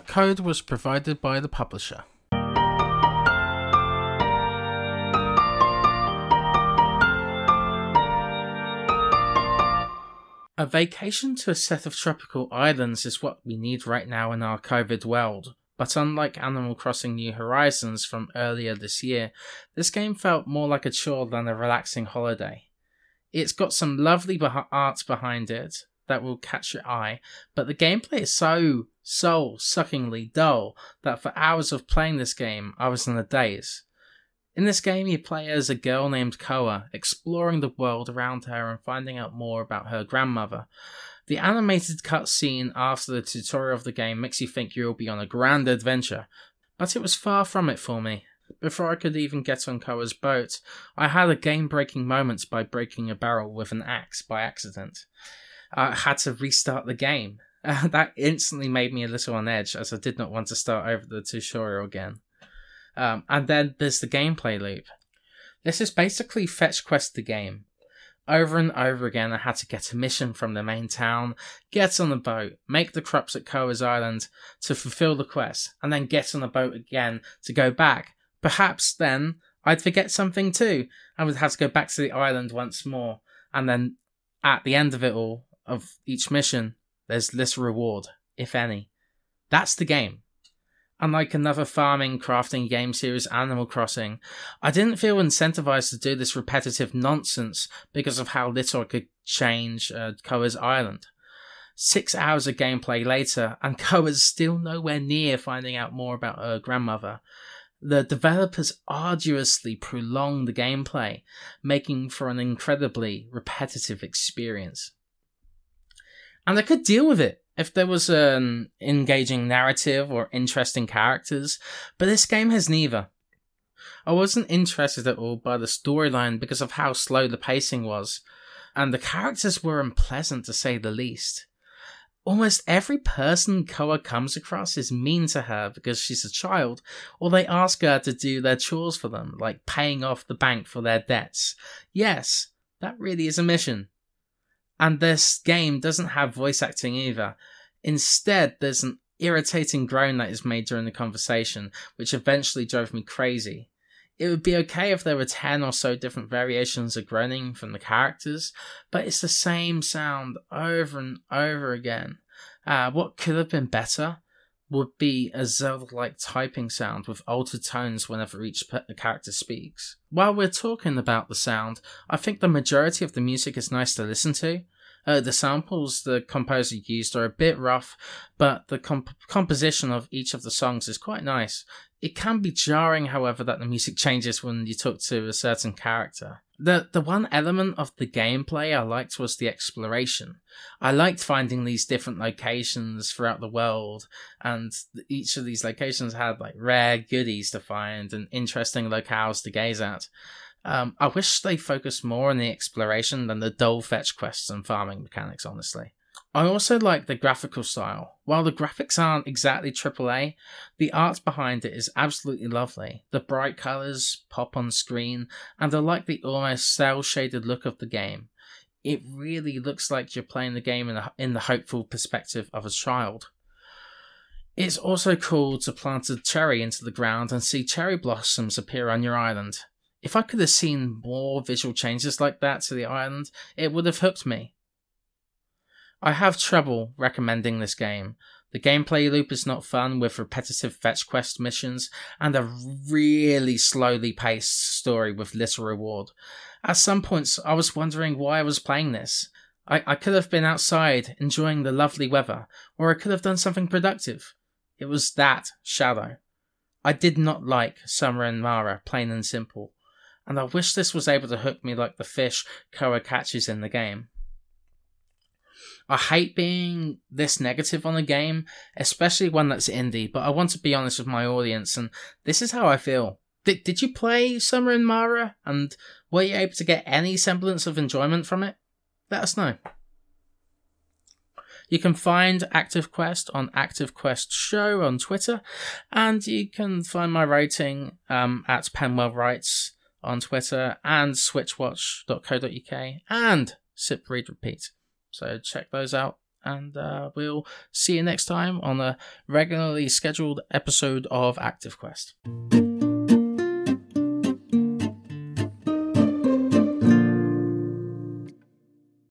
A code was provided by the publisher. A vacation to a set of tropical islands is what we need right now in our COVID world. But unlike Animal Crossing New Horizons from earlier this year, this game felt more like a chore than a relaxing holiday. It's got some lovely beh- art behind it that will catch your eye, but the gameplay is so soul suckingly dull that for hours of playing this game, I was in a daze. In this game, you play as a girl named Koa, exploring the world around her and finding out more about her grandmother. The animated cutscene after the tutorial of the game makes you think you'll be on a grand adventure, but it was far from it for me. Before I could even get on Koa's boat, I had a game breaking moment by breaking a barrel with an axe by accident. I had to restart the game. Uh, that instantly made me a little on edge as I did not want to start over the tutorial again. Um, and then there's the gameplay loop. This is basically fetch quest the game. Over and over again, I had to get a mission from the main town, get on the boat, make the crops at Koa's Island to fulfill the quest, and then get on the boat again to go back. Perhaps then I'd forget something too, and would have to go back to the island once more. And then at the end of it all, of each mission, there's this reward, if any. That's the game. Unlike another farming crafting game series, Animal Crossing, I didn't feel incentivized to do this repetitive nonsense because of how little I could change uh, Koa's island. Six hours of gameplay later, and Koa's still nowhere near finding out more about her grandmother. The developers arduously prolong the gameplay, making for an incredibly repetitive experience. And I could deal with it if there was an engaging narrative or interesting characters, but this game has neither. I wasn't interested at all by the storyline because of how slow the pacing was, and the characters were unpleasant to say the least. Almost every person Koa comes across is mean to her because she's a child, or they ask her to do their chores for them, like paying off the bank for their debts. Yes, that really is a mission. And this game doesn't have voice acting either. Instead, there's an irritating groan that is made during the conversation, which eventually drove me crazy. It would be okay if there were 10 or so different variations of groaning from the characters, but it's the same sound over and over again. Uh, what could have been better would be a Zelda like typing sound with altered tones whenever each character speaks. While we're talking about the sound, I think the majority of the music is nice to listen to. Uh, the samples the composer used are a bit rough, but the comp- composition of each of the songs is quite nice. It can be jarring, however, that the music changes when you talk to a certain character. The the one element of the gameplay I liked was the exploration. I liked finding these different locations throughout the world, and each of these locations had like rare goodies to find and interesting locales to gaze at. Um, I wish they focused more on the exploration than the dull fetch quests and farming mechanics, honestly. I also like the graphical style. While the graphics aren't exactly AAA, the art behind it is absolutely lovely. The bright colours pop on screen, and I like the almost cel shaded look of the game. It really looks like you're playing the game in the, in the hopeful perspective of a child. It's also cool to plant a cherry into the ground and see cherry blossoms appear on your island. If I could have seen more visual changes like that to the island, it would have hooked me. I have trouble recommending this game. The gameplay loop is not fun with repetitive fetch quest missions and a really slowly paced story with little reward. At some points, I was wondering why I was playing this. I, I could have been outside enjoying the lovely weather, or I could have done something productive. It was that shallow. I did not like Summer in Mara, plain and simple and I wish this was able to hook me like the fish Koa catches in the game. I hate being this negative on a game, especially one that's indie, but I want to be honest with my audience, and this is how I feel. Did, did you play Summer in Mara, and were you able to get any semblance of enjoyment from it? Let us know. You can find Active Quest on Active Quest Show on Twitter, and you can find my rating um, at Penwell Writes on Twitter and switchwatch.co.uk and Sip Read Repeat. So check those out and uh, we'll see you next time on a regularly scheduled episode of Active Quest.